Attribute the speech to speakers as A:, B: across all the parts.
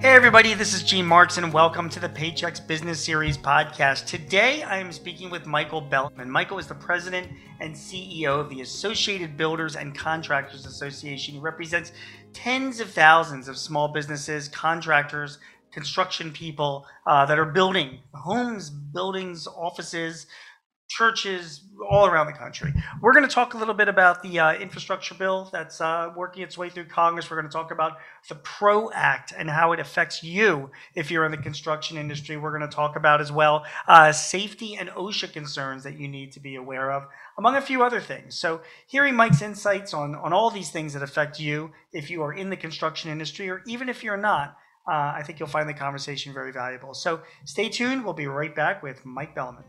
A: Hey, everybody, this is Gene Marks, and welcome to the Paychex Business Series podcast. Today, I am speaking with Michael Bellaman. Michael is the president and CEO of the Associated Builders and Contractors Association. He represents tens of thousands of small businesses, contractors, construction people uh, that are building homes, buildings, offices, churches all around the country. We're going to talk a little bit about the uh, infrastructure bill that's uh, working its way through Congress. We're going to talk about the PRO Act and how it affects you if you're in the construction industry. We're going to talk about as well uh, safety and OSHA concerns that you need to be aware of, among a few other things. So, hearing Mike's insights on, on all these things that affect you if you are in the construction industry or even if you're not. Uh, I think you'll find the conversation very valuable. So stay tuned. We'll be right back with Mike Bellaman.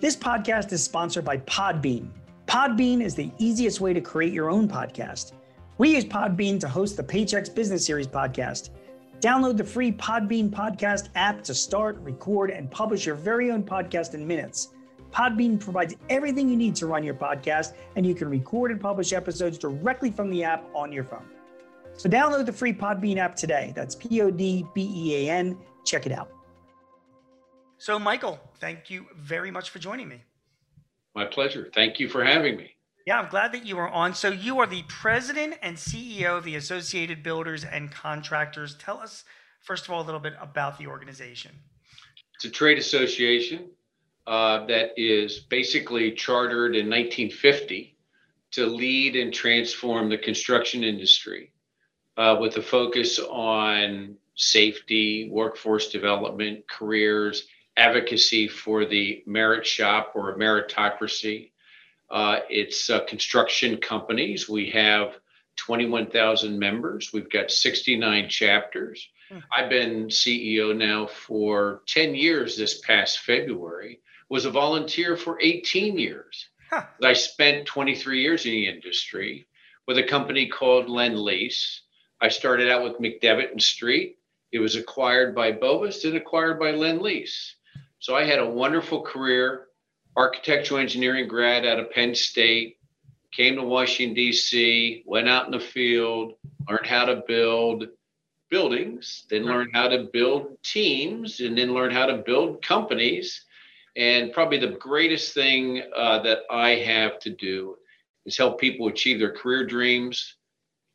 A: This podcast is sponsored by Podbean. Podbean is the easiest way to create your own podcast. We use Podbean to host the Paychex Business Series podcast. Download the free Podbean podcast app to start, record, and publish your very own podcast in minutes. Podbean provides everything you need to run your podcast, and you can record and publish episodes directly from the app on your phone. So download the free Podbean app today. That's P O D B E A N. Check it out. So, Michael, thank you very much for joining me.
B: My pleasure. Thank you for having me.
A: Yeah, I'm glad that you are on. So, you are the president and CEO of the Associated Builders and Contractors. Tell us, first of all, a little bit about the organization.
B: It's a trade association uh, that is basically chartered in 1950 to lead and transform the construction industry uh, with a focus on safety, workforce development, careers, advocacy for the merit shop or a meritocracy. Uh, it's uh, construction companies. We have 21,000 members. We've got 69 chapters. Hmm. I've been CEO now for 10 years this past February, was a volunteer for 18 years. Huh. I spent 23 years in the industry with a company called Lendlease. I started out with McDevitt and Street. It was acquired by Bovis and acquired by Lendlease. So I had a wonderful career, architectural engineering grad out of Penn State, came to Washington, D.C., went out in the field, learned how to build buildings, then learned how to build teams, and then learned how to build companies. And probably the greatest thing uh, that I have to do is help people achieve their career dreams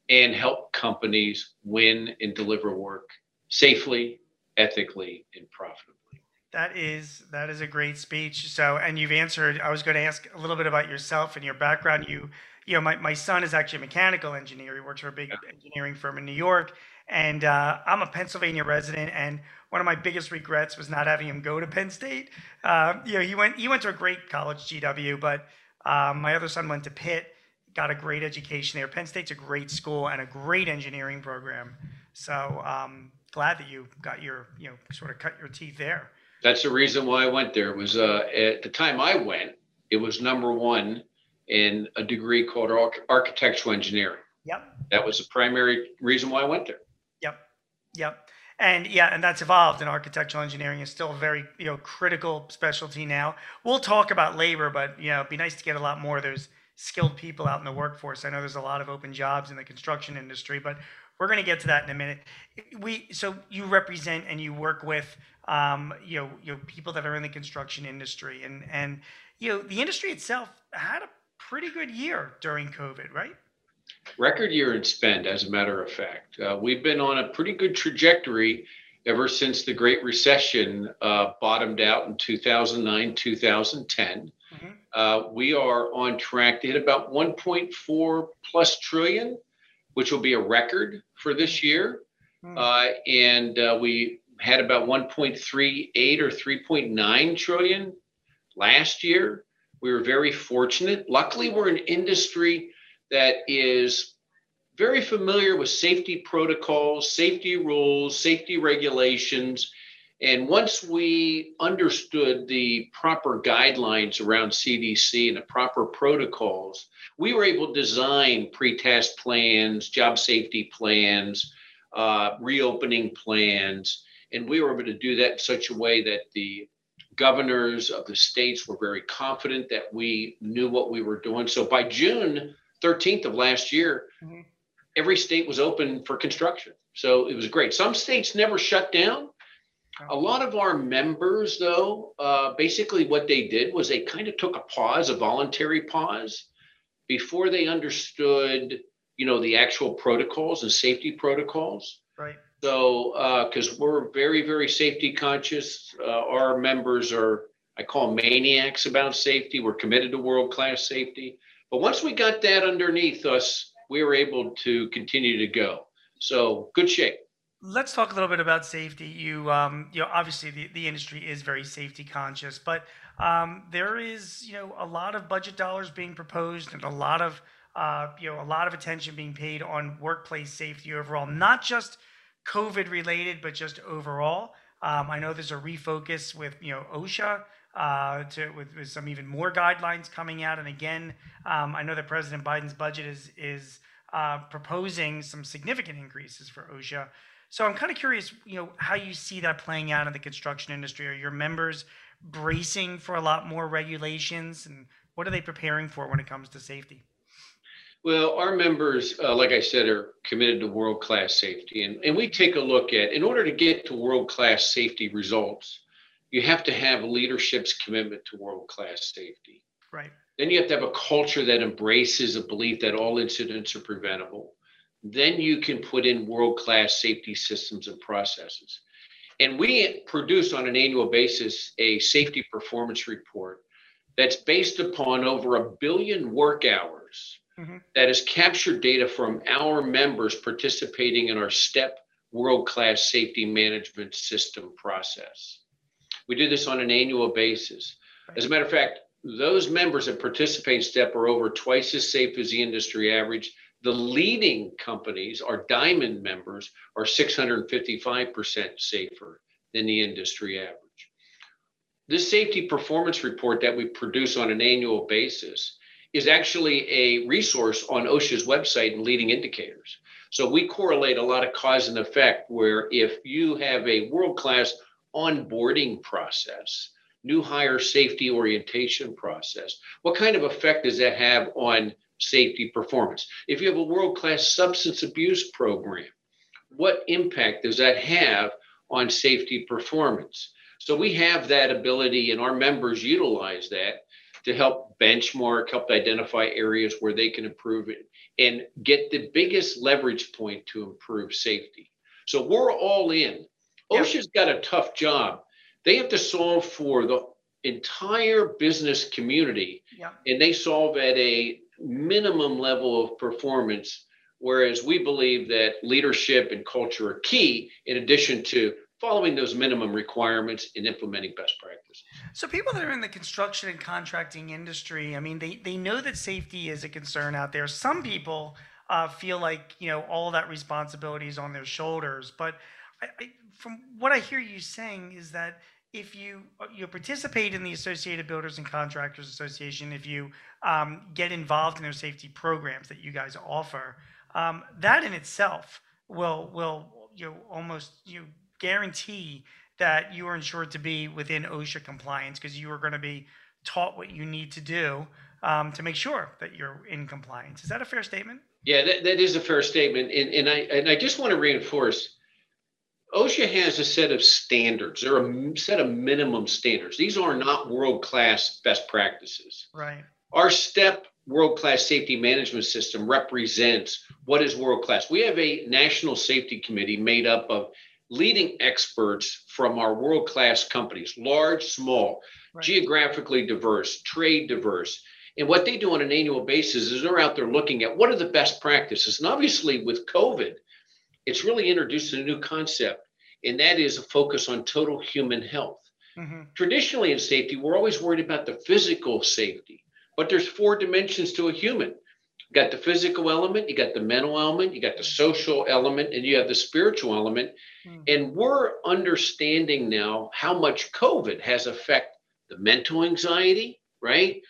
B: and help companies win and deliver work safely, ethically, and profitably.
A: That is that is a great speech. So, and you've answered. I was going to ask a little bit about yourself and your background. You, you know, my, my son is actually a mechanical engineer. He works for a big engineering firm in New York, and uh, I'm a Pennsylvania resident. And one of my biggest regrets was not having him go to Penn State. Uh, you know, he went he went to a great college, GW, but um, my other son went to Pitt, got a great education there. Penn State's a great school and a great engineering program. So um, glad that you got your you know sort of cut your teeth there.
B: That's the reason why I went there. It was uh, at the time I went, it was number one in a degree called architectural engineering.
A: Yep.
B: That was the primary reason why I went there.
A: Yep. Yep. And yeah, and that's evolved. And architectural engineering is still a very you know critical specialty now. We'll talk about labor, but you know, it'd be nice to get a lot more of those skilled people out in the workforce. I know there's a lot of open jobs in the construction industry, but we're going to get to that in a minute. We so you represent and you work with um, you know you know people that are in the construction industry and and you know the industry itself had a pretty good year during COVID, right?
B: Record year in spend, as a matter of fact. Uh, we've been on a pretty good trajectory ever since the Great Recession uh, bottomed out in 2009, 2010. Mm-hmm. Uh, we are on track to hit about 1.4 plus trillion which will be a record for this year. Hmm. Uh, and uh, we had about 1.38 or 3.9 trillion last year. We were very fortunate. Luckily, we're an industry that is very familiar with safety protocols, safety rules, safety regulations. And once we understood the proper guidelines around CDC and the proper protocols, we were able to design pre-test plans, job safety plans, uh, reopening plans, and we were able to do that in such a way that the governors of the states were very confident that we knew what we were doing. So by June 13th of last year, mm-hmm. every state was open for construction. So it was great. Some states never shut down. A lot of our members, though, uh, basically what they did was they kind of took a pause, a voluntary pause, before they understood, you know, the actual protocols and safety protocols.
A: Right.
B: So, because uh, we're very, very safety conscious, uh, our members are, I call maniacs about safety. We're committed to world class safety. But once we got that underneath us, we were able to continue to go. So, good shape.
A: Let's talk a little bit about safety. You, um, you know, obviously the, the industry is very safety conscious, but um, there is, you know, a lot of budget dollars being proposed and a lot of, uh, you know, a lot of attention being paid on workplace safety overall, not just COVID related, but just overall. Um, I know there's a refocus with, you know, OSHA uh, to with, some even more guidelines coming out. And again, um, I know that President Biden's budget is is uh, proposing some significant increases for OSHA. So I'm kind of curious, you know, how you see that playing out in the construction industry. Are your members bracing for a lot more regulations, and what are they preparing for when it comes to safety?
B: Well, our members, uh, like I said, are committed to world class safety. And, and we take a look at, in order to get to world class safety results, you have to have leadership's commitment to world class safety.
A: Right.
B: Then you have to have a culture that embraces a belief that all incidents are preventable. Then you can put in world class safety systems and processes. And we produce on an annual basis a safety performance report that's based upon over a billion work hours mm-hmm. that has captured data from our members participating in our STEP world class safety management system process. We do this on an annual basis. As a matter of fact, those members that participate in STEP are over twice as safe as the industry average. The leading companies, our diamond members, are 655% safer than the industry average. This safety performance report that we produce on an annual basis is actually a resource on OSHA's website and leading indicators. So we correlate a lot of cause and effect where if you have a world class onboarding process, new hire safety orientation process, what kind of effect does that have on safety performance? If you have a world class substance abuse program, what impact does that have on safety performance? So we have that ability, and our members utilize that to help benchmark, help identify areas where they can improve it, and get the biggest leverage point to improve safety. So we're all in. OSHA's got a tough job. They have to solve for the entire business community, yeah. and they solve at a minimum level of performance. Whereas we believe that leadership and culture are key, in addition to following those minimum requirements and implementing best practice.
A: So people that are in the construction and contracting industry, I mean, they, they know that safety is a concern out there. Some people uh, feel like, you know, all that responsibility is on their shoulders. But I, I, from what I hear you saying is that if you uh, you participate in the Associated Builders and Contractors Association, if you um, get involved in their safety programs that you guys offer, um, that in itself will will you know, almost you guarantee that you are insured to be within OSHA compliance because you are going to be taught what you need to do um, to make sure that you're in compliance. Is that a fair statement?
B: Yeah, that, that is a fair statement, and, and I and I just want to reinforce OSHA has a set of standards. There are a set of minimum standards. These are not world class best practices.
A: Right.
B: Our STEP world class safety management system represents what is world class. We have a national safety committee made up of leading experts from our world class companies, large, small, right. geographically diverse, trade diverse. And what they do on an annual basis is they're out there looking at what are the best practices. And obviously, with COVID, it's really introduced a new concept, and that is a focus on total human health. Mm-hmm. Traditionally, in safety, we're always worried about the physical safety, but there's four dimensions to a human. You got the physical element, you got the mental element, you got the social element, and you have the spiritual element. Mm-hmm. And we're understanding now how much COVID has affected the mental anxiety, right?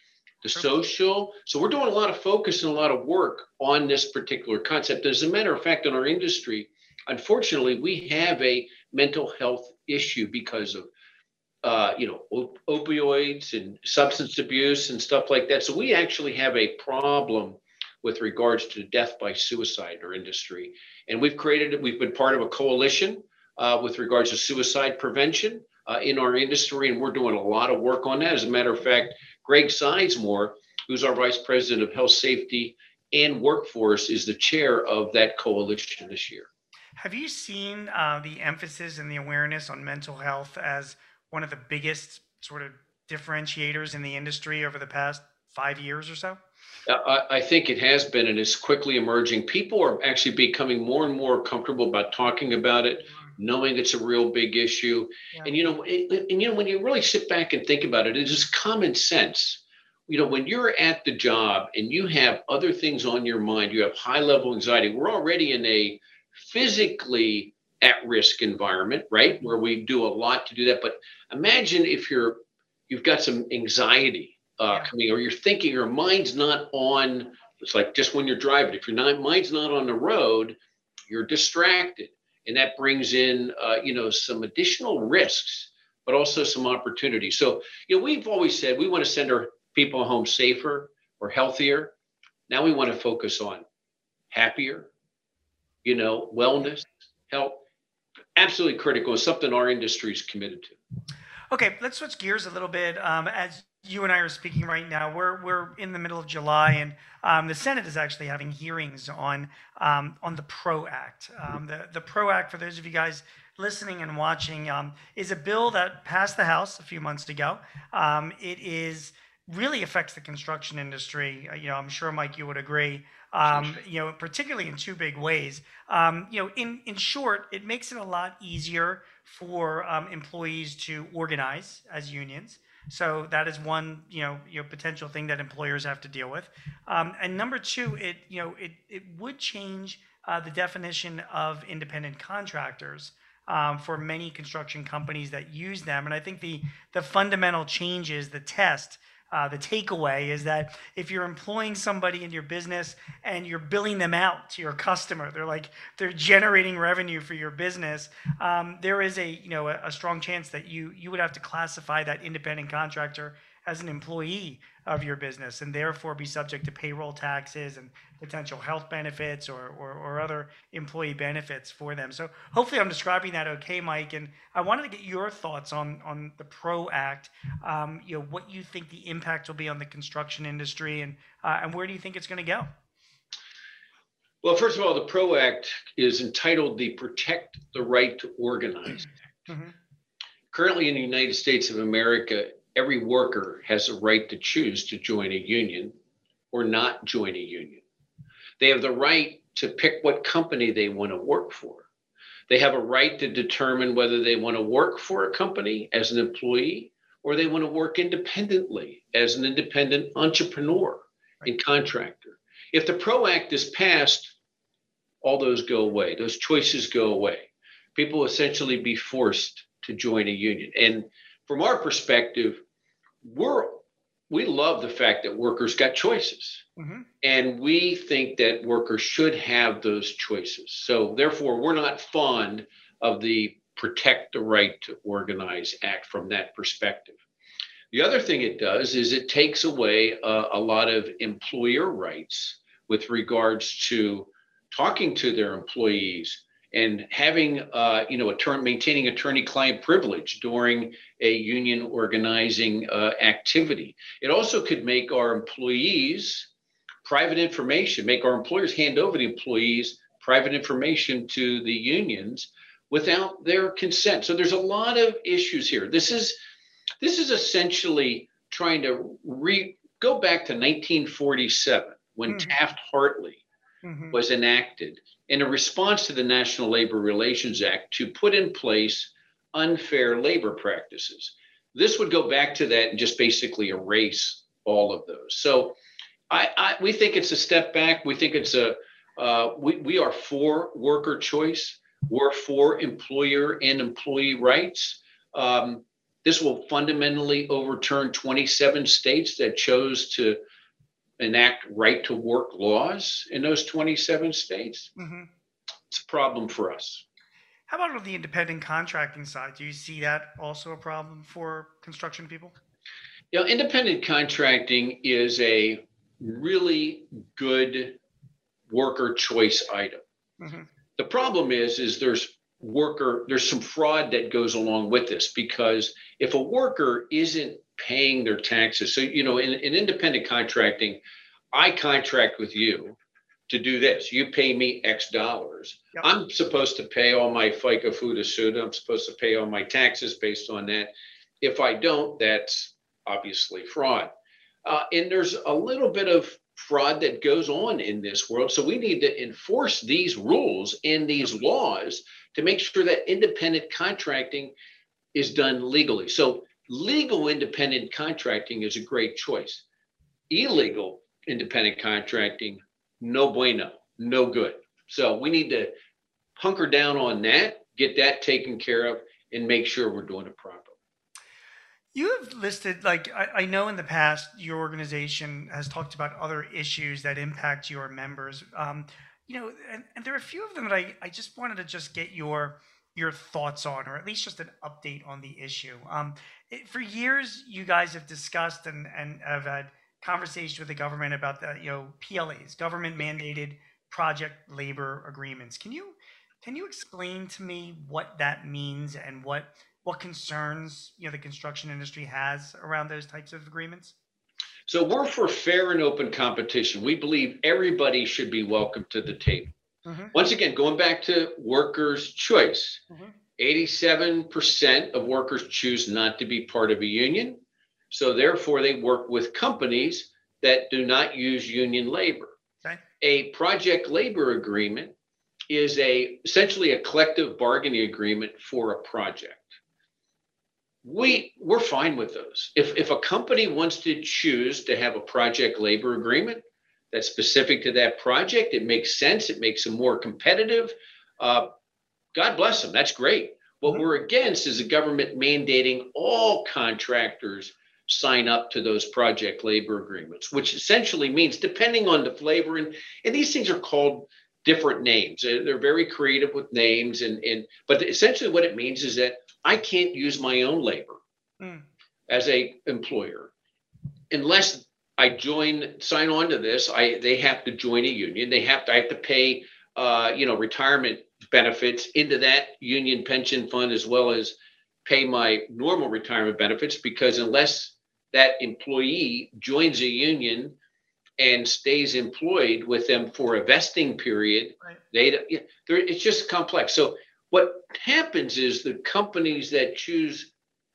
B: the social. So we're doing a lot of focus and a lot of work on this particular concept. As a matter of fact, in our industry, unfortunately, we have a mental health issue because of uh, you know op- opioids and substance abuse and stuff like that. So we actually have a problem with regards to death by suicide or industry. And we've created, we've been part of a coalition uh, with regards to suicide prevention uh, in our industry, and we're doing a lot of work on that. As a matter of fact, Greg Sizemore, who's our Vice President of Health Safety and Workforce, is the chair of that coalition this year.
A: Have you seen uh, the emphasis and the awareness on mental health as one of the biggest sort of differentiators in the industry over the past five years or so?
B: I, I think it has been and it's quickly emerging. People are actually becoming more and more comfortable about talking about it, knowing it's a real big issue. Yeah. And you know, it, and you know, when you really sit back and think about it, it is common sense. You know, when you're at the job and you have other things on your mind, you have high level anxiety. We're already in a physically at risk environment, right? Where we do a lot to do that. But imagine if you're you've got some anxiety uh, yeah. coming, or you're thinking your mind's not on. It's like just when you're driving. If your mind's not on the road, you're distracted, and that brings in uh, you know some additional risks, but also some opportunities. So you know we've always said we want to send our people home safer or healthier. Now we want to focus on happier, you know, wellness, health. Absolutely critical. It's something our industry is committed to.
A: Okay, let's switch gears a little bit. Um, as you and I are speaking right now. We're we're in the middle of July, and um, the Senate is actually having hearings on um, on the PRO Act. Um, the the PRO Act, for those of you guys listening and watching, um, is a bill that passed the House a few months ago. Um, it is really affects the construction industry. Uh, you know, I'm sure Mike, you would agree. Um, you know, particularly in two big ways. you know, in in short, it makes it a lot easier for employees to organize as unions. So that is one, you know, your potential thing that employers have to deal with. Um, and number two, it, you know, it, it would change uh, the definition of independent contractors um, for many construction companies that use them. And I think the the fundamental changes, the test uh, the takeaway is that if you're employing somebody in your business and you're billing them out to your customer, they're like they're generating revenue for your business. Um, there is a you know a, a strong chance that you you would have to classify that independent contractor as an employee of your business and therefore be subject to payroll taxes and potential health benefits or, or, or, other employee benefits for them. So hopefully I'm describing that okay, Mike. And I wanted to get your thoughts on, on the PRO Act, um, you know, what you think the impact will be on the construction industry and, uh, and where do you think it's going to go?
B: Well, first of all, the PRO Act is entitled the Protect the Right to Organize. Mm-hmm. Currently in the United States of America, every worker has a right to choose to join a union or not join a union. They have the right to pick what company they want to work for. They have a right to determine whether they want to work for a company as an employee or they want to work independently as an independent entrepreneur and contractor. If the PRO Act is passed, all those go away. Those choices go away. People essentially be forced to join a union. And from our perspective, we're we love the fact that workers got choices. Mm-hmm. And we think that workers should have those choices. So therefore, we're not fond of the protect the right to organize act from that perspective. The other thing it does is it takes away a, a lot of employer rights with regards to talking to their employees and having uh, you know attorney, maintaining attorney-client privilege during a union organizing uh, activity. It also could make our employees private information, make our employers hand over the employees private information to the unions without their consent. So there's a lot of issues here. This is this is essentially trying to re go back to 1947 when mm-hmm. Taft Hartley mm-hmm. was enacted in a response to the National Labor Relations Act to put in place unfair labor practices. This would go back to that and just basically erase all of those. So I, I we think it's a step back. We think it's a uh, we, we are for worker choice. We're for employer and employee rights. Um, this will fundamentally overturn 27 states that chose to enact right to work laws in those 27 states, mm-hmm. it's a problem for us.
A: How about on the independent contracting side? Do you see that also a problem for construction people?
B: You know, independent contracting is a really good worker choice item. Mm-hmm. The problem is, is there's worker, there's some fraud that goes along with this because if a worker isn't paying their taxes, so you know, in, in independent contracting, I contract with you to do this. You pay me X dollars. Yep. I'm supposed to pay all my FICA FUTA SUTA. I'm supposed to pay all my taxes based on that. If I don't, that's obviously fraud. Uh, and there's a little bit of fraud that goes on in this world. So we need to enforce these rules and these laws to make sure that independent contracting is done legally. So legal independent contracting is a great choice. Illegal independent contracting, no bueno, no good. So we need to hunker down on that, get that taken care of, and make sure we're doing it properly.
A: You have listed, like, I, I, know in the past your organization has talked about other issues that impact your members. Um, you know, and, and, there are a few of them that I, I just wanted to just get your your thoughts on, or at least just an update on the issue. Um, it, for years, you guys have discussed and, and have had conversations with the government about the, you know, PLAs, government mandated project labor agreements. Can you can you explain to me what that means and what what concerns you know the construction industry has around those types of agreements?
B: So we're for fair and open competition. We believe everybody should be welcome to the table. Mm-hmm. Once again, going back to workers' choice, mm-hmm. 87% of workers choose not to be part of a union. So therefore, they work with companies that do not use union labor. Okay. A project labor agreement is a essentially a collective bargaining agreement for a project we we're fine with those. If if a company wants to choose to have a project labor agreement that's specific to that project, it makes sense. It makes them more competitive. Uh, God bless them. That's great. What mm-hmm. we're against is the government mandating all contractors sign up to those project labor agreements, which essentially means, depending on the flavor, and, and these things are called different names. They're very creative with names, and, and but essentially what it means is that I can't use my own labor mm. as a employer unless I join, sign on to this. I they have to join a union. They have to. I have to pay, uh, you know, retirement benefits into that union pension fund as well as pay my normal retirement benefits because unless that employee joins a union and stays employed with them for a vesting period, right. they it's just complex. So what happens is the companies that choose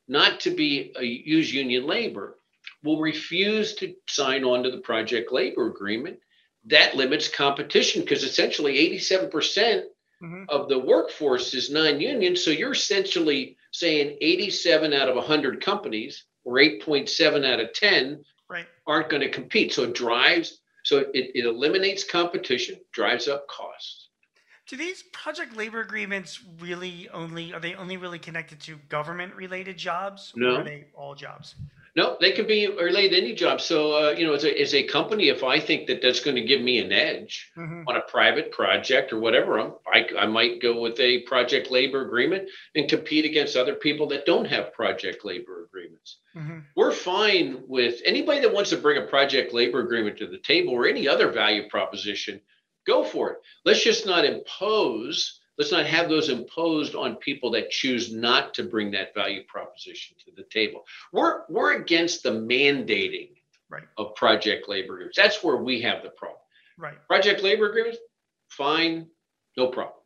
B: not to be a, use union labor will refuse to sign on to the project labor agreement. That limits competition because essentially 87% mm hmm of the workforce is non-union. So you're essentially saying 87 out of 100 companies or 8.7 out of 10 right. aren't going to compete. So it drives, so it, it eliminates competition, drives up costs.
A: Do these project labor agreements really only are they only really connected to government related jobs?
B: No.
A: Or are they all jobs?
B: No, they can be related to any job. So, uh, you know, as a, as a company, if I think that that's going to give me an edge mm-hmm. on a private project or whatever, I'm, I, I might go with a project labor agreement and compete against other people that don't have project labor agreements. Mm-hmm. We're fine with anybody that wants to bring a project labor agreement to the table or any other value proposition go for it. Let's just not impose, let's not have those imposed on people that choose not to bring that value proposition to the table. We're we're against the mandating right. of project labor agreements. That's where we have the problem.
A: Right.
B: Project labor agreements, fine, no problem.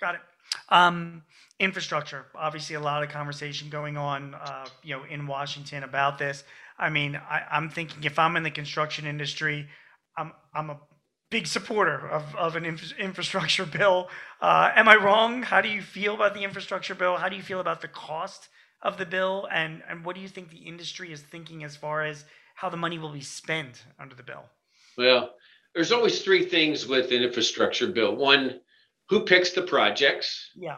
A: Got it. Um, infrastructure, obviously, a lot of conversation going on, uh, you know, in Washington about this. I mean, I, I'm thinking if I'm in the construction industry, I'm I'm a big supporter of, of an infra- infrastructure bill. Uh, am I wrong? How do you feel about the infrastructure bill? How do you feel about the cost of the bill? And, and what do you think the industry is thinking as far as how the money will be spent under the bill?
B: Well, there's always three things with an infrastructure bill. One, who picks the projects?
A: Yeah.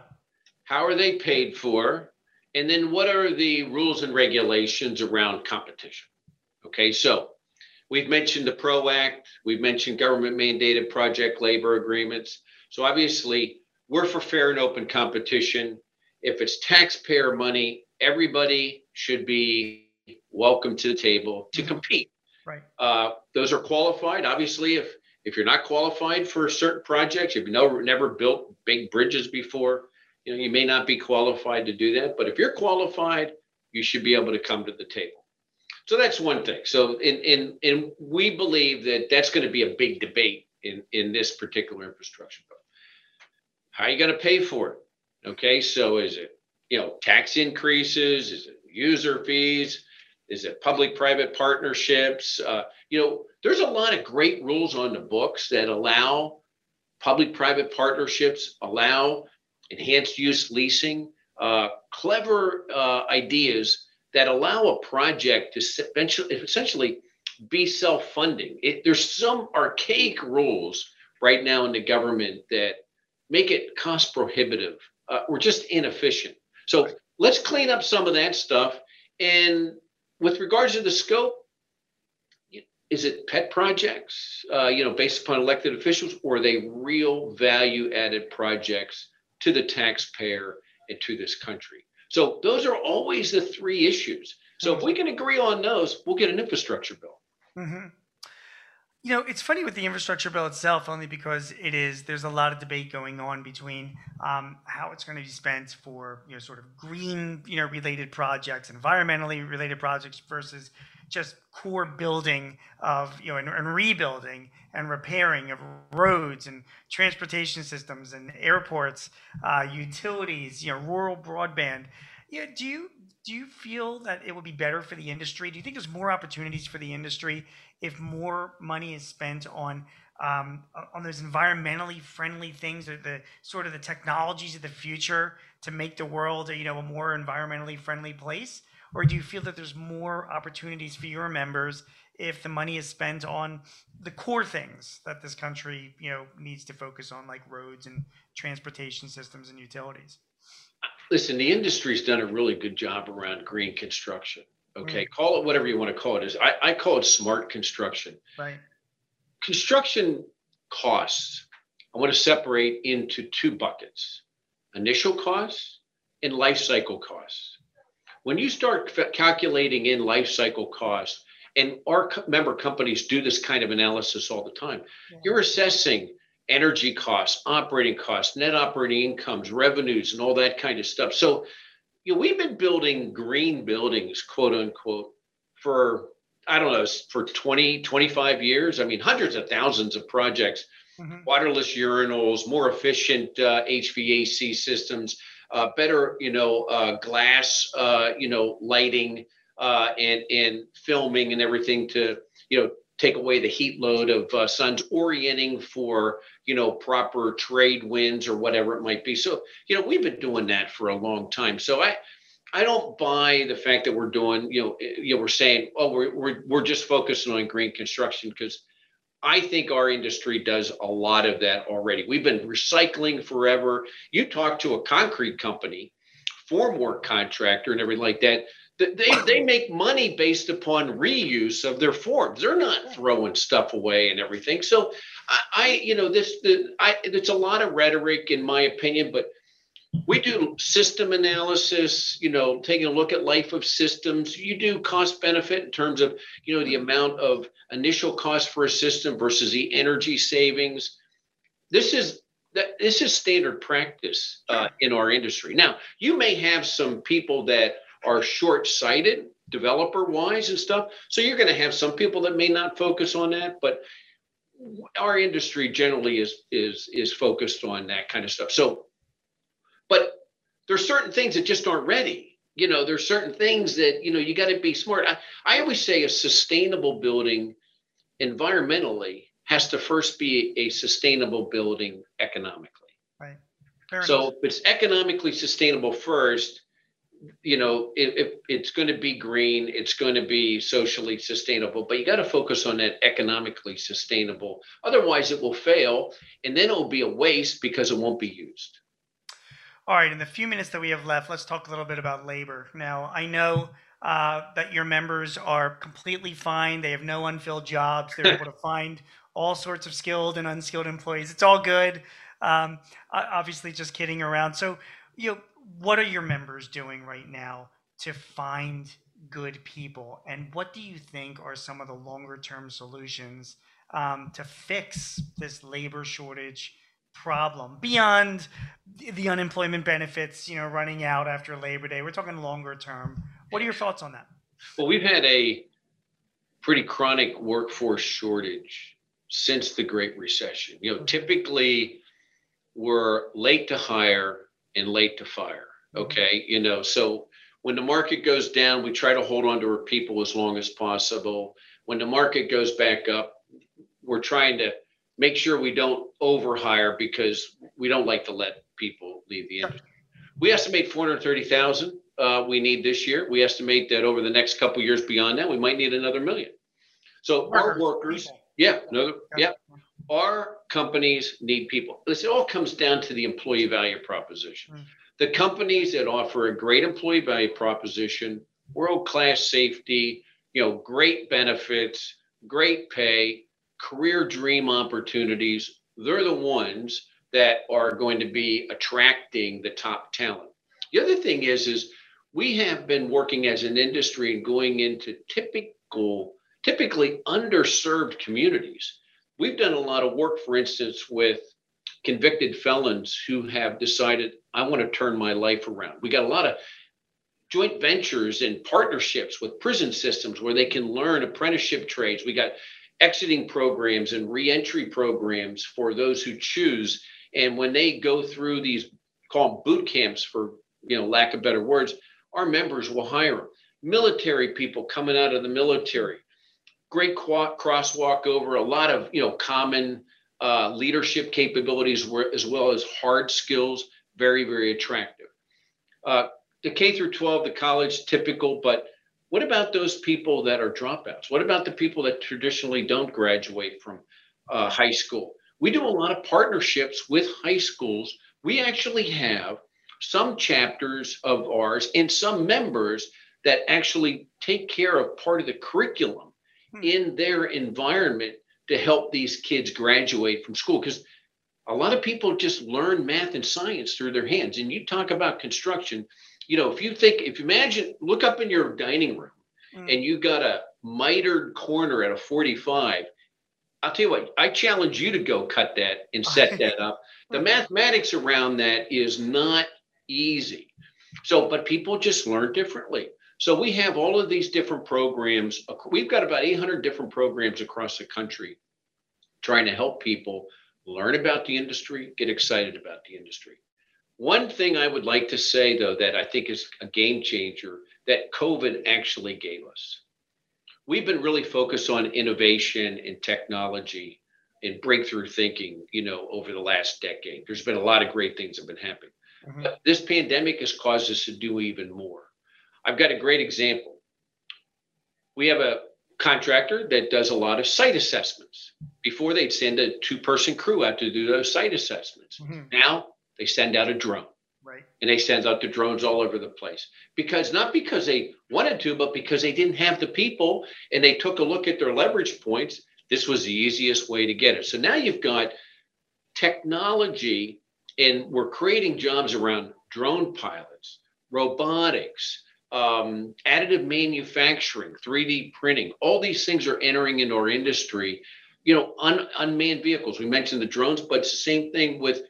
B: How are they paid for? And then what are the rules and regulations around competition? Okay, so We've mentioned the PRO Act. We've mentioned government mandated project labor agreements. So obviously, we're for fair and open competition. If it's taxpayer money, everybody should be welcome to the table to mm-hmm. compete.
A: Right.
B: Uh, those are qualified. Obviously, if if you're not qualified for certain projects, if you've never never built big bridges before, you know you may not be qualified to do that. But if you're qualified, you should be able to come to the table. So that's one thing. So in in in we believe that that's going to be a big debate in in this particular infrastructure bill. How are you going to pay for it? Okay, so is it you know tax increases? Is it user fees? Is it public-private partnerships? Uh, you know, there's a lot of great rules on the books that allow public-private partnerships, allow enhanced use leasing, uh, clever uh, ideas that allow a project to essentially, essentially be self-funding. It, there's some archaic rules right now in the government that make it cost prohibitive uh, or just inefficient. So let's clean up some of that stuff and with regards to the scope, is it pet projects, uh, you know, based upon elected officials, or are they real value-added projects to the taxpayer and to this country? So those are always the three issues. So if we can agree on those, we'll get an infrastructure bill.
A: Mm-hmm. You know, it's funny with the infrastructure bill itself, only because it is. There's a lot of debate going on between um, how it's going to be spent for you know sort of green you know related projects, environmentally related projects versus just core building of you know and, and rebuilding and repairing of roads and transportation systems and airports, uh, utilities, you know, rural broadband. Yeah, do you do you feel that it would be better for the industry? Do you think there's more opportunities for the industry if more money is spent on um, on those environmentally friendly things, or the sort of the technologies of the future to make the world, you know, a more environmentally friendly place? Or do you feel that there's more opportunities for your members if the money is spent on the core things that this country, you know, needs to focus on, like roads and transportation systems and utilities?
B: Listen, the industry's done a really good job around green construction. Okay, mm. call it whatever you want to call it. Is I, I call it smart construction.
A: Right.
B: Construction costs. I want to separate into two buckets: initial costs and life cycle costs. When you start calculating in life cycle costs, and our member companies do this kind of analysis all the time, yeah. you're assessing energy costs, operating costs, net operating incomes, revenues, and all that kind of stuff. So you know, we've been building green buildings, quote unquote, for, I don't know, for 20, 25 years. I mean, hundreds of thousands of projects, mm-hmm. waterless urinals, more efficient uh, HVAC systems, uh, better, you know, uh, glass, uh, you know, lighting uh, and, and filming and everything to, you know, take away the heat load of uh, suns orienting for you know proper trade winds or whatever it might be. So you know we've been doing that for a long time. So i i don't buy the fact that we're doing you know eh, you know we're saying oh we're we're, we're just focusing on green construction because I think our industry does a lot of that already. We've been recycling forever. You talk to a concrete company, formwork contractor, and everything like that they they make money based upon reuse of their forms. They're not throwing stuff away and everything. So I, I you know this the I it's a lot of rhetoric in my opinion, but we do system analysis, you know, taking a look at life of systems. You do cost benefit in terms of, you know, the amount of initial cost for a system versus the energy savings. This is this is standard practice uh, in our industry. Now, you may have some people that are short sighted developer wise and stuff. So you're going to have some people that may not focus on that, but our industry generally is is is focused on that kind of stuff. So, but there's certain things that just aren't ready. You know, there's certain things that you know you got to be smart. I, I always say a sustainable building environmentally has to first be a sustainable building economically.
A: Right.
B: Fair so enough. if it's economically sustainable first, you know, if, if it's going to be green, it's going to be socially sustainable, but you got to focus on that economically sustainable. Otherwise, it will fail, and then it will be a waste because it won't be used.
A: All right, in the few minutes that we have left, let's talk a little bit about labor. Now, I know uh, that your members are completely fine; they have no unfilled jobs. They're able to find all sorts of skilled and unskilled employees. It's all good. Um, obviously, just kidding around. So, you know what are your members doing right now to find good people. And what do you think are some of the longer term solutions um, to fix this labor shortage problem beyond the unemployment benefits, you know, running out after Labor Day? We're talking longer term. What are your thoughts on that?
B: Well, we've had a pretty chronic workforce shortage since the Great Recession. You know, mm-hmm. typically we're late to hire and late to fire. Mm-hmm. Okay. You know, so when the market goes down, we try to hold on to our people as long as possible. When the market goes back up, we're trying to make sure we don't overhire because we don't like to let people leave the industry. We estimate 430,000 uh, we need this year. We estimate that over the next couple years beyond that, we might need another million. So our workers, yeah, no, yeah, our companies need people. This all comes down to the employee value proposition. Mm. The companies that offer a great employee value proposition, world class safety, you know, great benefits, great pay, career dream opportunities, they're the ones that are going to be attracting the top talent. The other thing is, is we have been working as an industry and going into typical, typically underserved communities. We've done a lot of work, for instance, with convicted felons who have decided, I want to turn my life around. We got a lot of joint ventures and partnerships with prison systems where they can learn apprenticeship trades. We got exiting programs and reentry programs for those who choose. And when they go through these, call them boot camps for you know lack of better words, our members will hire them. Military people coming out of the military, great crosswalk over a lot of you know common uh, leadership capabilities as well as hard skills. Very very attractive. Uh, the K through 12, the college, typical, but what about those people that are dropouts? What about the people that traditionally don't graduate from uh, high school? We do a lot of partnerships with high schools. We actually have some chapters of ours and some members that actually take care of part of the curriculum hmm. in their environment to help these kids graduate from school because a lot of people just learn math and science through their hands and you talk about construction you know, if you think, if you imagine, look up in your dining room mm. and you got a mitered corner at a 45, I'll tell you what, I challenge you to go cut that and set that up. The mathematics around that is not easy. So, but people just learn differently. So we have all of these different programs. We've got about 800 different programs across the country trying to help people learn about the industry, get excited about the industry. One thing I would like to say, though, that I think is a game changer that COVID actually gave us. We've been really focused on innovation and technology and breakthrough thinking, you know, over the last decade. There's been a lot of great things that have been happening. Mm-hmm. But this pandemic has caused us to do even more. I've got a great example. We have a contractor that does a lot of site assessments. Before they'd send a two person crew out to do those site assessments. Mm-hmm. Now they send out a drone.
A: Right.
B: And they send out the drones all over the place. Because not because they wanted to, but because they didn't have the people and they took a look at their leverage points. This was the easiest way to get it. So now you've got technology and we're creating jobs around drone pilots, robotics, um, additive manufacturing, 3D printing. All these things are entering into our industry. You know, un- unmanned vehicles. We mentioned the drones, but it's the same thing with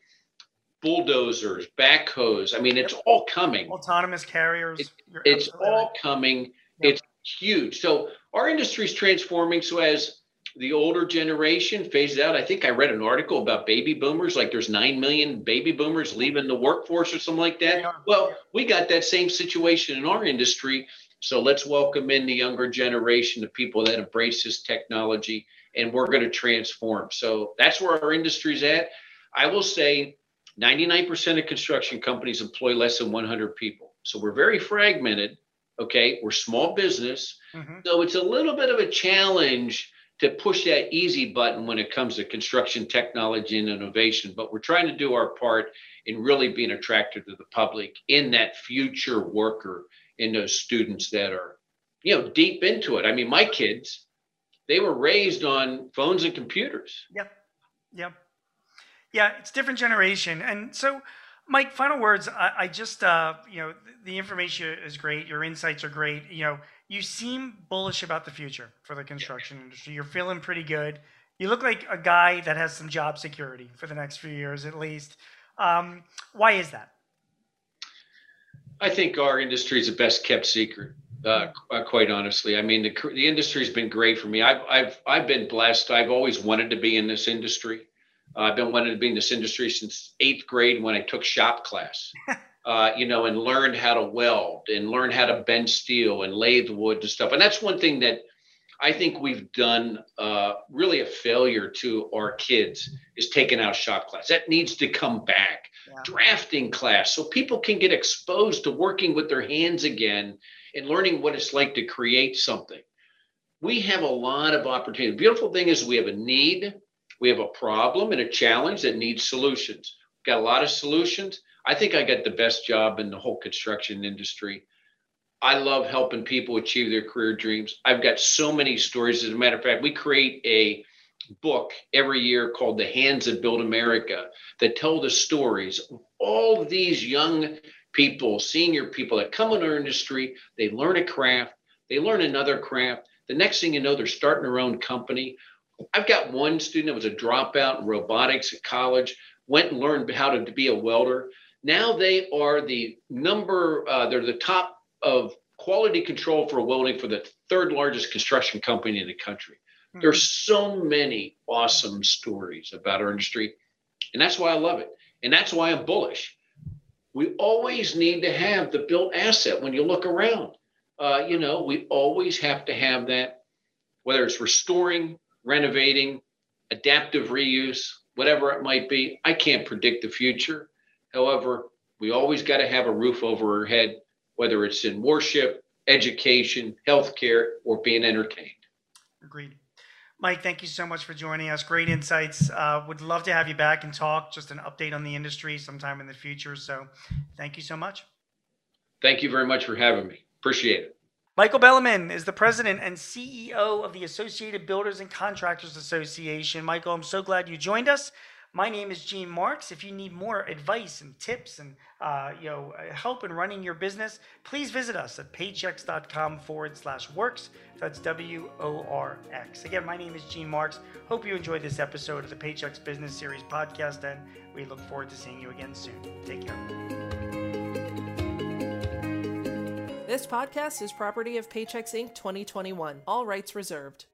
B: bulldozers, backhoes. I mean, it's all coming.
A: Autonomous carriers.
B: It, it's all coming. It's huge. So our industry is transforming. So as the older generation phases out, I think I read an article about baby boomers. Like there's nine million baby boomers leaving the workforce or something like that. Well, we got that same situation in our industry. So let's welcome in the younger generation, the people that embrace this technology, and we're going to transform. So that's where our industry's at. I will say 99% of construction companies employ less than 100 people. So we're very fragmented. Okay. We're small business. Mm-hmm. So it's a little bit of a challenge to push that easy button when it comes to construction technology and innovation. But we're trying to do our part in really being attractive to the public in that future worker, in those students that are, you know, deep into it. I mean, my kids, they were raised on phones and computers.
A: Yep. Yep. Yeah, it's different generation. And so, Mike, final words. I, I just, uh, you know, the information is great. Your insights are great. You know, you seem bullish about the future for the construction yeah. industry. You're feeling pretty good. You look like a guy that has some job security for the next few years at least. Um, why is that?
B: I think our industry is the best kept secret. Uh, quite honestly, I mean the the industry's been great for me. I've I've I've been blessed. I've always wanted to be in this industry. Uh, I've been wanting to be in this industry since eighth grade when I took shop class. Uh, you know, and learned how to weld and learn how to bend steel and lathe wood and stuff. And that's one thing that I think we've done uh, really a failure to our kids is taking out shop class. That needs to come back. Yeah. Drafting class so people can get exposed to working with their hands again and learning what it's like to create something. We have a lot of opportunity. The beautiful thing is we have a need, we have a problem and a challenge that needs solutions. We've got a lot of solutions. I think I got the best job in the whole construction industry. I love helping people achieve their career dreams. I've got so many stories. As a matter of fact, we create a book every year called The Hands That Build America that tell the stories of all these young people, senior people that come in our industry. They learn a craft, they learn another craft. The next thing you know, they're starting their own company. I've got one student that was a dropout in robotics at college, went and learned how to be a welder. Now they are the number, uh, they're the top of quality control for welding for the third largest construction company in the country. Mm-hmm. There's so many awesome stories about our industry. And that's why I love it. And that's why I'm bullish. We always need to have the built asset when you look around. Uh, you know, we always have to have that, whether it's restoring, renovating, adaptive reuse, whatever it might be. I can't predict the future. However, we always got to have a roof over our head whether it's in worship, education, healthcare, or being entertained.
A: Agreed. Mike, thank you so much for joining us. Great insights. Uh, would love to have you back and talk just an update on the industry sometime in the future. So, thank you so much.
B: Thank you very much for having me. Appreciate it.
A: Michael Bellaman is the president and CEO of the Associated Builders and Contractors Association. Michael, I'm so glad you joined us. My name is Gene Marks. If you need more advice and tips and uh, you know help in running your business, please visit us at paychex.com forward slash works. That's W O R X. Again, my name is Gene Marks. Hope you enjoyed this episode of the Paychex Business Series podcast, and we look forward to seeing you again soon. Take care.
C: This podcast is property of Paychex Inc. 2021. All rights reserved.